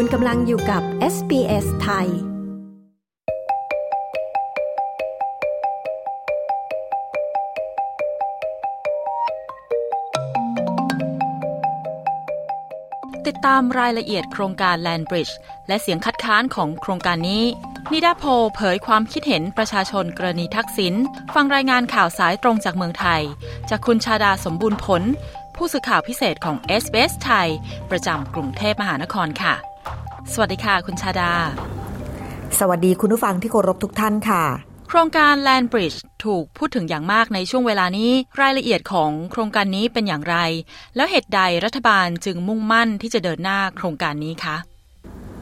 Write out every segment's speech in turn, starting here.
คุณกำลังอยู่กับ SBS ไทย ติดตามรายละเอียดโครงการ Land Bridge และเสียงคัดค้านของโครงการนี้ นิดาโพเผยความคิดเห็นประชาชนกรณีทักษิณฟังรายงานข่าวสายตรงจากเมืองไทย จากคุณชาดาสมบูรณ์ผลผู้สื่อข่าวพิเศษของ SBS ไทย ประจำกรุงเทพมหานครค่ะ สวัสดีค่ะ คุณชาดา สวัสดีคุณผู้ฟังที่เคารพทุกท่านค่ะ โครงการ Land Bridge ถูกพูดถึงอย่างมากในช่วงเวลานี้ รายละเอียดของโครงการนี้เป็นอย่างไร แล้วเหตุใดรัฐบาลจึงมุ่งมั่นที่จะเดินหน้าโครงการนี้คะ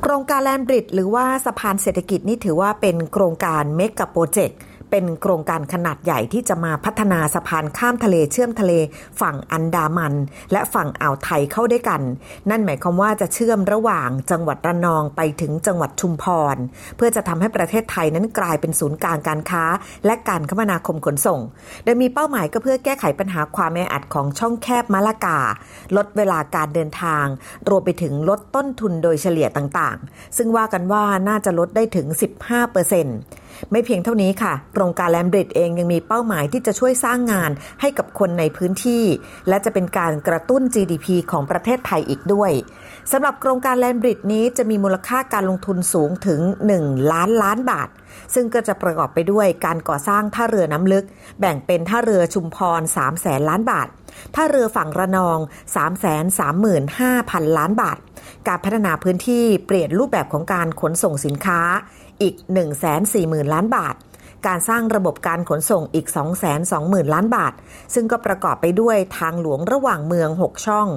โครงการแลนบริดหรือว่าสะพานเศรษฐกิจนี่ถือว่าเป็นโครงการเมกะโปรเจกต์ เป็นโครงการขนาดใหญ่ที่จะมาพัฒนาสะพานข้ามทะเลเชื่อมทะเล ฝั่งอันดามัน และฝั่งอ่าวไทยเข้าด้วยกัน นั่นหมายความว่าจะเชื่อมระหว่างจังหวัดระนองไปถึงจังหวัดชุมพร เพื่อจะทำให้ประเทศไทยนั้นกลายเป็นศูนย์กลางการค้า และการคมนาคมขนส่ง โดยมีเป้าหมายก็เพื่อแก้ไขปัญหาความแออัดของช่องแคบมะละกา ลดเวลาการเดินทาง รวมไปถึงลดต้นทุนโดยเฉลี่ยต่างๆ ซึ่งว่ากันว่าน่าจะลดได้ถึง 15%เปอร์เซ็นต์ ไม่เพียงเท่านี้ค่ะ โครงการแลมบริดเองยังมีเป้าหมายที่จะช่วยสร้างงานให้กับคนในพื้นที่ และจะเป็นการกระตุ้น GDP ของประเทศไทยอีกด้วยสำหรับโครงการแลมบริดนี้จะมีมูลค่าการลงทุนสูงถึง 1 ล้านล้านบาท ซึ่งก็จะประกอบไปด้วยการก่อสร้างท่าเรือน้ำลึก แบ่งเป็นท่าเรือชุมพร3แสนล้านบาทท่าเรือฝั่งระนอง 3 3 5 0 0 0 ล้านบาท การพัฒนาพื้นที่เปลี่ยนรูปแบบของการขนส่งสินค้า อีก 140,000 ล้านบาท การสร้างระบบการขนส่งอีก 220,000 ล้านบาท ซึ่งก็ประกอบไปด้วยทางหลวงระหว่างเมือง 6 ช่อง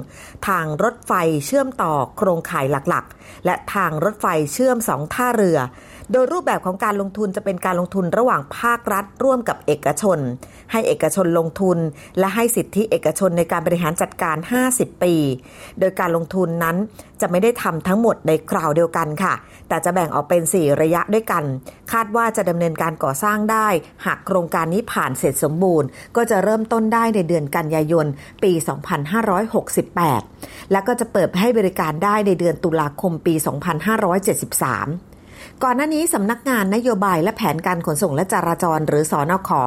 ทางรถไฟเชื่อมต่อโครงข่ายหลักๆ และทางรถไฟเชื่อมสองท่าเรือ โดยรูปแบบของการลงทุนจะเป็นการลงทุนระหว่างภาครัฐ ร่วมกับเอกชน ให้เอกชนลงทุน และให้สิทธิเอกชนในการบริหารจัดการ 50 ปี โดยการลงทุนนั้นจะไม่ได้ทำทั้งหมดในคราวเดียวกันค่ะ แต่จะแบ่งออกเป็น 4 ระยะด้วยกัน คาดว่าจะดำเนินการก่อสร้างได้ หากโครงการนี้ผ่านเสร็จสมบูรณ์ ก็จะเริ่มต้นได้ในเดือนกันยายน ปี 2568 และก็จะเปิดให้บริการได้ในเดือนตุลาคมปี 2573 ก่อนหน้านี้สำนักงานนโยบายและแผนการขนส่งและจราจร หรือสอนอขอ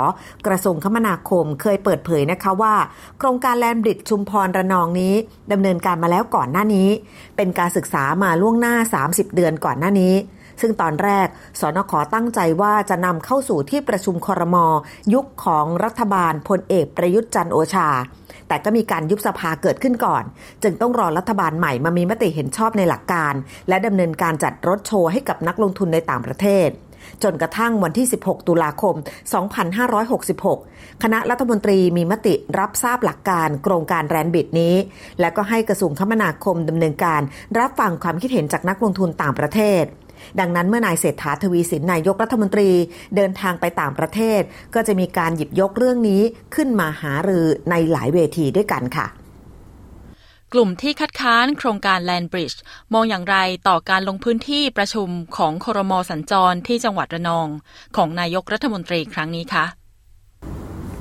กระทรวงคมนาคมเคยเปิดเผยนะคะว่า โครงการแลนบริดชุมพรระนองนี้ดำเนินการมาแล้วก่อนหน้านี้ เป็นการศึกษามาล่วงหน้า 30 เดือนก่อนหน้านี้ ซึ่งตอนแรกสนขตั้งใจว่าจะนำเข้าสู่ที่ประชุมครมยุคของรัฐบาลพลเอกประยุทธ์จันโอชา แต่ก็มีการยุบสภาเกิดขึ้นก่อน จึงต้องรอรัฐบาลใหม่มามีมติเห็นชอบในหลักการ และดำเนินการจัดรถโชว์ให้กับนักลงทุนในต่างประเทศจนกระทั่งวันที่ 16 ตุลาคม 2566 คณะรัฐมนตรีมีมติรับทราบหลักการโครงการแรนบิดนี้ และก็ให้กระทรวงคมนาคมดำเนินการรับฟังความคิดเห็นจากนักลงทุนต่างประเทศ ดังนั้นเมื่อนายเศรษฐาทวีสินนายกรัฐมนตรีเดินทางไปต่างประเทศ ก็จะมีการหยิบยกเรื่องนี้ขึ้นมาหารือในหลายเวทีด้วยกันค่ะกลุ่มที่คัดค้านโครงการแลนบริดจ์มองอย่างไรต่อการลงพื้นที่ประชุมของครมสัญจรที่จังหวัดระนอง ของนายกรัฐมนตรีครั้งนี้คะ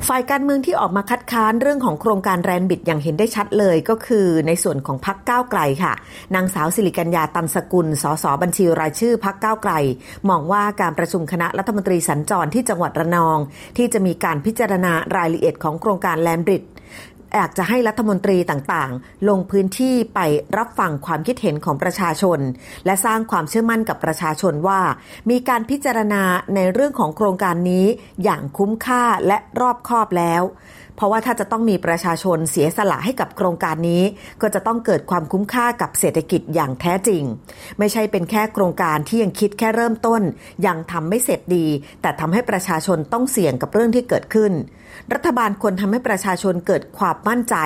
ฝ่ายการเมืองที่ออกมาคัดค้านเรื่องของโครงการแรนบิดอย่างเห็นได้ชัดเลยก็คือในส่วนของพักก้าวไกลค่ะ นางสาวสิริกัญญาตันสกุล สสบัญชีรายชื่อพักก้าวไกล มองว่าการประชุมคณะรัฐมนตรีสัญจรที่จังหวัดระนอง ที่จะมีการพิจารณารายละเอียดของโครงการแรนบิด อยากจะให้รัฐมนตรีต่างๆ ลงพื้นที่ไปรับฟังความคิดเห็นของประชาชน และสร้างความเชื่อมั่นกับประชาชนว่า มีการพิจารณาในเรื่องของโครงการนี้อย่างคุ้มค่าและรอบคอบแล้ว เพราะว่าถ้าจะต้องมีประชาชนเสียสละให้กับโครงการนี้ ก็จะต้องเกิดความคุ้มค่ากับเศรษฐกิจอย่างแท้จริง ไม่ใช่เป็นแค่โครงการที่ยังคิดแค่เริ่มต้น ยังทำไม่เสร็จดี แต่ทำให้ประชาชนต้องเสี่ยงกับเรื่องที่เกิดขึ้น รัฐบาลควรทำให้ประชาชนเกิดความมั่นใจ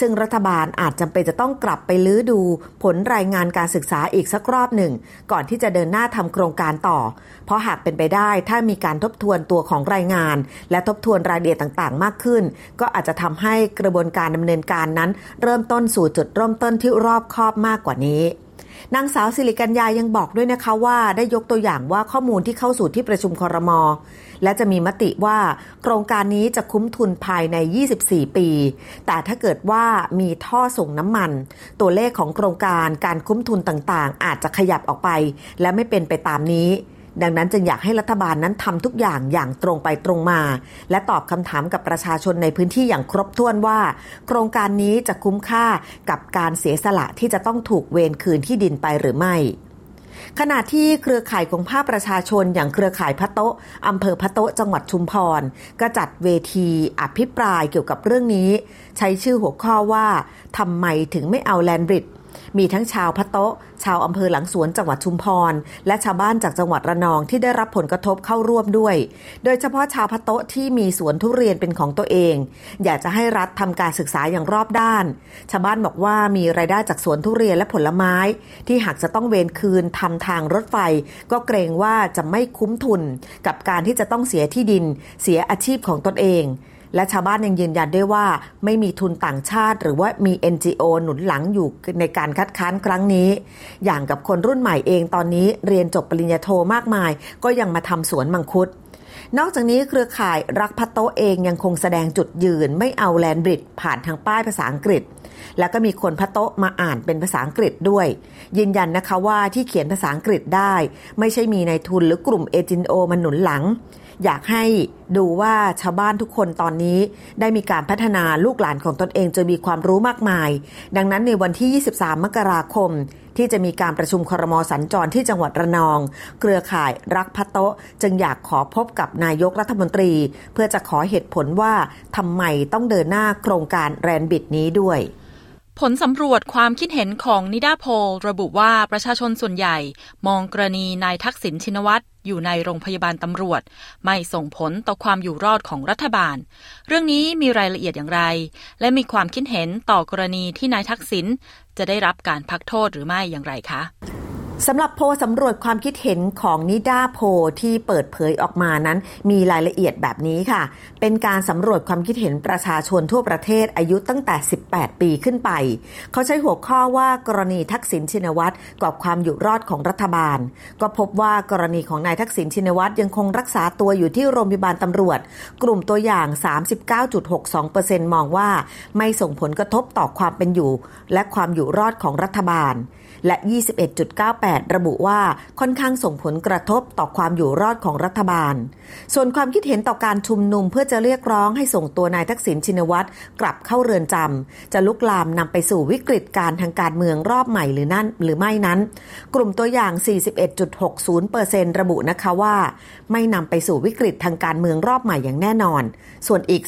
ซึ่งรัฐบาลอาจจำเป็นจะต้องกลับไปลื้อดูผลรายงานการศึกษาอีกสักรอบหนึ่ง ก่อนที่จะเดินหน้าทำโครงการต่อ เพราะหากเป็นไปได้ถ้ามีการทบทวนตัวของรายงาน และทบทวนรายละเอียดต่างๆ มากขึ้น ก็อาจจะทำให้กระบวนการดำเนินการนั้น เริ่มต้นสู่จุดเริ่มต้นที่รอบคอบมากกว่านี้ นางสาวสิริกัญญายังบอกด้วยนะคะว่าได้ยกตัวอย่างว่าข้อมูลที่เข้าสู่ที่ประชุมคอรมอและจะมีมติว่าโครงการนี้จะคุ้มทุนภายใน 24 ปี แต่ถ้าเกิดว่ามีท่อส่งน้ำมัน ตัวเลขของโครงการการคุ้มทุนต่างๆ อาจจะขยับออกไป และไม่เป็นไปตามนี้ ดังนั้นจึงอยากให้รัฐบาลนั้นทำทุกอย่างอย่างตรงไปตรงมา และตอบคำถามกับประชาชนในพื้นที่อย่างครบถ้วนว่า โครงการนี้จะคุ้มค่ากับการเสียสละที่จะต้องถูกเวรคืนที่ดินไปหรือไม่ขณะที่เครือข่ายของภาคประชาชนอย่างเครือข่ายพะโตะอำเภอพะโตะจังหวัดชุมพร ก็จัดเวทีอภิปรายเกี่ยวกับเรื่องนี้ ใช้ชื่อหัวข้อว่าทำไมถึงไม่เอาแลนบริด มีทั้งชาวพะโตะชาวอำเภอหลังสวนจังหวัดชุมพร และชาวบ้านจากจังหวัดระนองที่ได้รับผลกระทบเข้าร่วมด้วย โดยเฉพาะชาวพะโตะที่มีสวนทุเรียนเป็นของตัวเอง อยากจะให้รัฐทำการศึกษาอย่างรอบด้าน ชาวบ้านบอกว่ามีรายได้จากสวนทุเรียนและผลไม้ ที่หากจะต้องเวนคืนทำทางรถไฟ ก็เกรงว่าจะไม่คุ้มทุน กับการที่จะต้องเสียที่ดิน เสียอาชีพของตนเอง และชาวบ้านยังยืนยันได้ว่า ไม่มีทุนต่างชาติ หรือว่ามี NGO หนุนหลังอยู่ในการคัดค้านครั้งนี้ อย่างกับคนรุ่นใหม่เองตอนนี้เรียนจบปริญญาโทมากมาย ก็ยังมาทำสวนมังคุด นอกจากนี้เครือข่ายรักพัตโตเองยังคงแสดงจุดยืนไม่เอาแลนบริดผ่านทางป้ายภาษาอังกฤษแล้วก็มีคนพัตโตมาอ่านเป็นภาษาอังกฤษด้วย ยืนยันนะคะว่าที่เขียนภาษาอังกฤษได้ ไม่ใช่มีในทุนหรือกลุ่มเอจินโอมาหนุนหลัง อยากให้ดูว่าชาวบ้านทุกคนตอนนี้ ได้มีการพัฒนาลูกหลานของตนเองจนมีความรู้มากมาย ดังนั้นในวันที่ 23 มกราคม ที่จะมีการประชุมครมสัญจรที่จังหวัดระนอง เครือข่ายรักพัตโตจึงอยากขอพบกับนายกรัฐมนตรี เพื่อจะขอเหตุผลว่าทำไมต้องเดินหน้าโครงการแรนบิดนี้ด้วย ผลสำรวจความคิดเห็นของนิดาโพลระบุว่าประชาชนส่วนใหญ่ มองกรณีนายทักษิณชินวัตรอยู่ในโรงพยาบาลตำรวจ ไม่ส่งผลต่อความอยู่รอดของรัฐบาล เรื่องนี้มีรายละเอียดอย่างไร และมีความคิดเห็นต่อกรณีที่นายทักษิณจะได้รับการพักโทษหรือไม่อย่างไรคะ สำหรับโพสำรวจความคิดเห็นของนิดาโพที่เปิดเผยออกมานั้น มีรายละเอียดแบบนี้ค่ะ เป็นการสำรวจความคิดเห็นประชาชนทั่วประเทศอายุตั้งแต่ 18 ปีขึ้นไป เขาใช้หัวข้อว่ากรณีทักษิณชินวัตรกับความอยู่รอดของรัฐบาล ก็พบว่ากรณีของนายทักษิณชินวัตรยังคงรักษาตัวอยู่ที่โรงพยาบาลตำรวจ กลุ่มตัวอย่าง 39.62%มองว่า ไม่ส่งผลกระทบต่อความเป็นอยู่ และความอยู่รอดของรัฐบาล และ 21.98ระบุว่าค่อนข้างส่งผลกระทบต่อความอยู่รอดของรัฐบาล ส่วนความคิดเห็นต่อการชุมนุมเพื่อจะเรียกร้องให้ส่งตัวนายทักษิณชินวัตรกลับเข้าเรือนจำจะลุกลามนำไปสู่วิกฤตการทางการเมืองรอบใหม่หรือนั่นหรือไม่นั้น กลุ่มตัวอย่าง 41.60%ระบุนะคะว่า ไม่นำไปสู่วิกฤตทางการเมืองรอบใหม่อย่างแน่นอน ส่วนอีก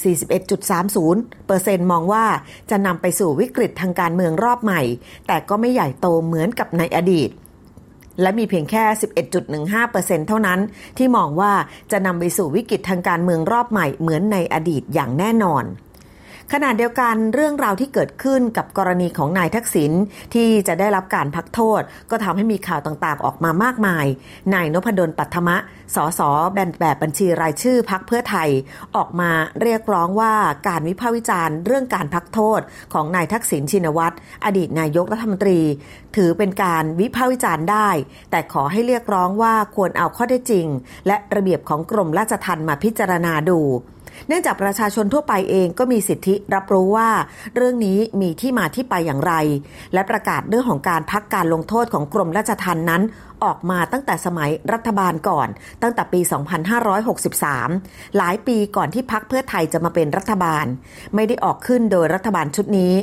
41.30%มองว่าจะนำไปสู่วิกฤตทางการเมืองรอบใหม่ แต่ก็ไม่ใหญ่โตเหมือนกับในอดีต และมีเพียงแค่ 11.15%เท่านั้น ที่มองว่าจะนำไปสู่วิกฤตทางการเมืองรอบใหม่เหมือนในอดีตอย่างแน่นอน ขณะเดียวกันเรื่องราวที่เกิดขึ้นกับกรณีของนายทักษิณที่จะได้รับการพักโทษ ก็ทำให้มีข่าวต่างๆออกมามากมาย นายนพดลปัทมะ สสแบนแบบบัญชีรายชื่อพักเพื่อไทย ออกมาเรียกร้องว่าการวิพากษ์วิจารณ์เรื่องการพักโทษของนายทักษิณชินวัตรอดีตนายกรัฐมนตรี ถือเป็นการวิพากษ์วิจารณ์ได้ แต่ขอให้เรียกร้องว่าควรเอาข้อได้จริง และระเบียบของกรมราชทัณฑ์มาพิจารณาดู เนื่องจากประชาชนทั่วไปเองก็มีสิทธิรับรู้ว่า เรื่องนี้มีที่มาที่ไปอย่างไร และประกาศเรื่องของการพักการลงโทษของกรมราชทัณฑ์นั้น ออกมาตั้งแต่สมัยรัฐบาลก่อน ตั้งแต่ปี 2563 หลายปีก่อนที่พักเพื่อไทยจะมาเป็นรัฐบาล ไม่ได้ออกขึ้นโดยรัฐบาลชุดนี้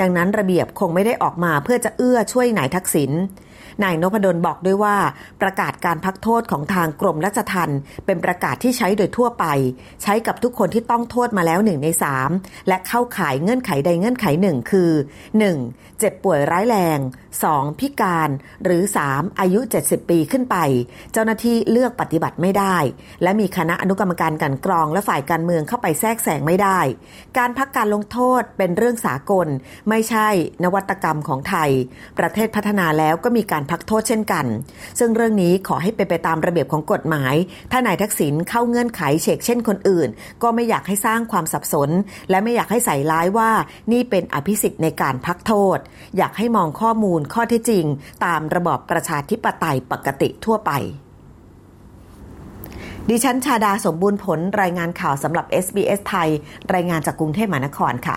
ดังนั้นระเบียบคงไม่ได้ออกมาเพื่อจะเอื้อช่วยนายทักษิณ นายนพดลบอกด้วยว่า ประกาศการพักโทษของทางกรมราชทัณฑ์เป็นประกาศที่ใช้โดยทั่วไป ใช้กับทุกคนที่ต้องโทษมาแล้วหนึ่งในสามและเข้าข่ายเงื่อนไขใดเงื่อนไขหนึ่งคือ 1. เจ็บป่วยร้ายแรง 2. พิการหรือ 3. อายุ 70 ปีขึ้นไป เจ้าหน้าที่เลือกปฏิบัติไม่ได้ และมีคณะอนุกรรมการกันกรองและฝ่ายการเมืองเข้าไปแทรกแซงไม่ได้ การพักการลงโทษเป็นเรื่องสากล ไม่ใช่นวัตกรรมของไทย ประเทศพัฒนาแล้วก็มีการพักโทษเช่นกัน ซึ่งเรื่องนี้ขอให้เป็นไปตามระเบียบของกฎหมาย ถ้านายทักษิณเข้าเงื่อนไขเฉกเช่นคนอื่น ก็ไม่อยากให้สร้างความสับสน และไม่อยากให้ใส่ร้ายว่านี่เป็นอภิสิทธิ์ในการพักโทษ อยากให้มองข้อมูลข้อเท็จจริง ตามระบอบประชาธิปไตยปกติทั่วไปดิฉันชาดาสมบูรณ์ผลรายงานข่าวสำหรับ SBS ไทย รายงานจากกรุงเทพมหานครค่ะ